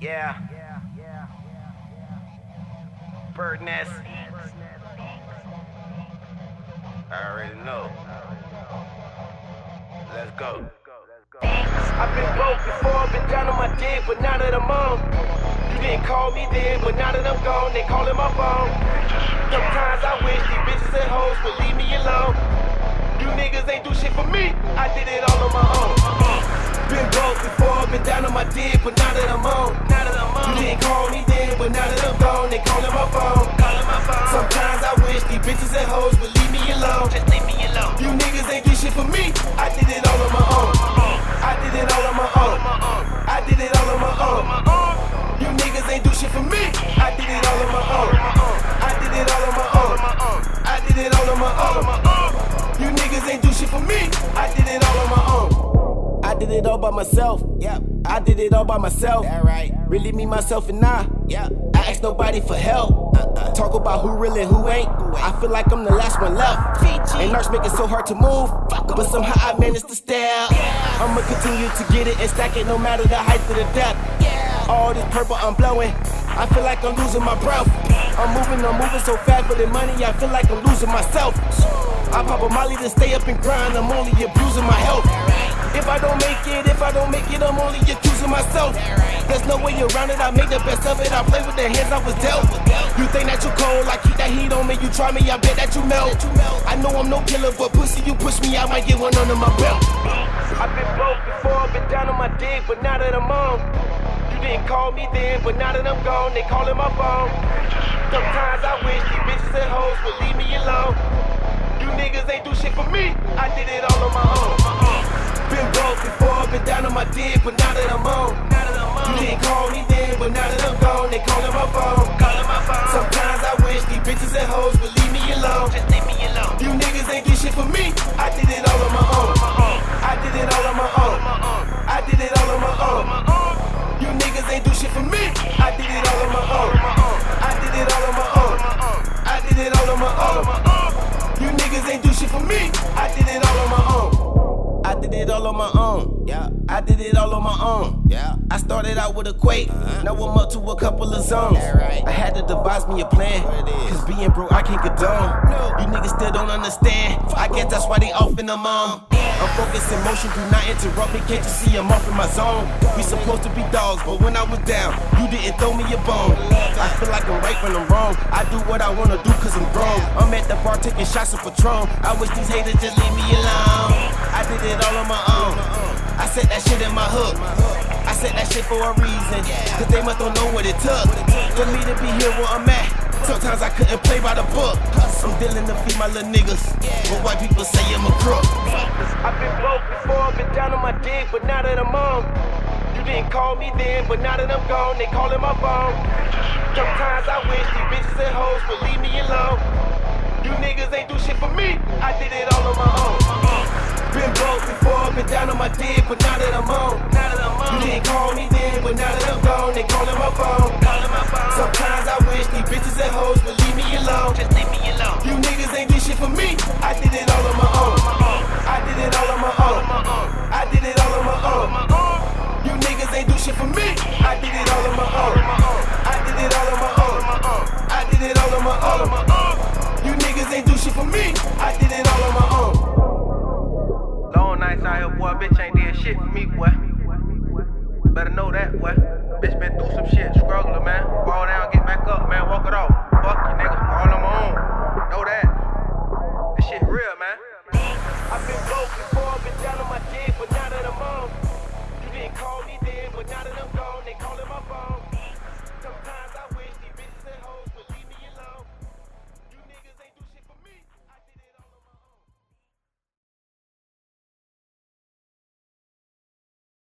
Yeah. Yeah, yeah, yeah Bird nest. I already know. Let's go. I've been broke before, I've been down on my dick, but now that I'm on. You didn't call me then, but now that I'm gone, they calling my phone. Sometimes I wish these bitches and hoes would leave me alone. You niggas ain't do shit for me, I did it all on my been down on my dick, but now that I'm on. Now that I'm on. You didn't call me then, but now that I'm gone, they calling my phone. Calling my phone. Sometimes I wish these bitches and hoes would leave me alone. Just leave me alone. You niggas ain't do shit for me, I did it all by myself. Yeah. I did it all by myself. That right. Really me, myself, and I. Yeah. I ask nobody for help. Uh-uh. Talk about who really who ain't. I feel like I'm the last one left. Fiji. And nurse make it so hard to move. But somehow I managed to stay out. I'ma continue to get it and stack it no matter the height of the depth. Yeah. All this purple I'm blowing. I feel like I'm losing my breath. I'm moving, I'm moving so fast, for the money, I feel like I'm losing myself. I pop a molly to stay up and grind, I'm only abusing my health. If I don't make it, if I don't make it, I'm only accusing myself. There's no way around it, I make the best of it. I play with the hands I was dealt. You think that you cold, I keep that heat on me. You try me, I bet that you melt. I know I'm no killer, but pussy, you push me, I might get one under my belt. I've been broke before, I've been down on my dick, but now that I'm on. You didn't call me then, but now that I'm gone, they calling my phone. Sometimes I wish these bitches and hoes would leave me alone. You niggas ain't do shit for me, I did it all on my own. Been broke before, been down on my dick, but now that I'm on. You didn't call me then, but now that I'm gone, they calling my phone. Sometimes I wish these bitches and hoes would leave me alone. You niggas ain't did shit for me, I did it ain't do shit for me. I did it all on my own. I did it all on my own. I did it all on my own. You niggas ain't do shit for me. I did it all on my own. I did it all on my own. Yeah. I did it all on my own. Yeah. I started out with a quake. Now I'm up to a couple of zones. Right. I had to devise me a plan. Cause being broke, I can't get condone. No. You niggas still don't understand. I guess that's why they off in the mom. Um. I'm focused in motion, do not interrupt me. Can't you see I'm off in my zone? We supposed to be dogs, but when I was down, you didn't throw me a bone. I feel like I'm right when I'm wrong. I do what I wanna do cause I'm grown. I'm at the bar taking shots of Patron. I wish these haters just leave me alone. I did it all on my own. I set that shit in my hook. I said that shit for a reason. Cause they must don't know what it took for me to be here where I'm at. Sometimes I couldn't play by the book. I'm dealing to feed my little niggas. But white people say I'm a crook. I've been broke before, I've been down on my dick, but now that I'm on. You didn't call me then, but now that I'm gone, they calling my phone. Sometimes I wish these bitches and hoes would leave me alone. You niggas ain't do shit for me, I did it all on my own. Been broke before, I've been down on my dick, but now that I'm on. Now that I'm on. You didn't call me then, out here, boy. Bitch ain't did shit for me, boy. Better know that, boy. Bitch been through some shit, struggling, man.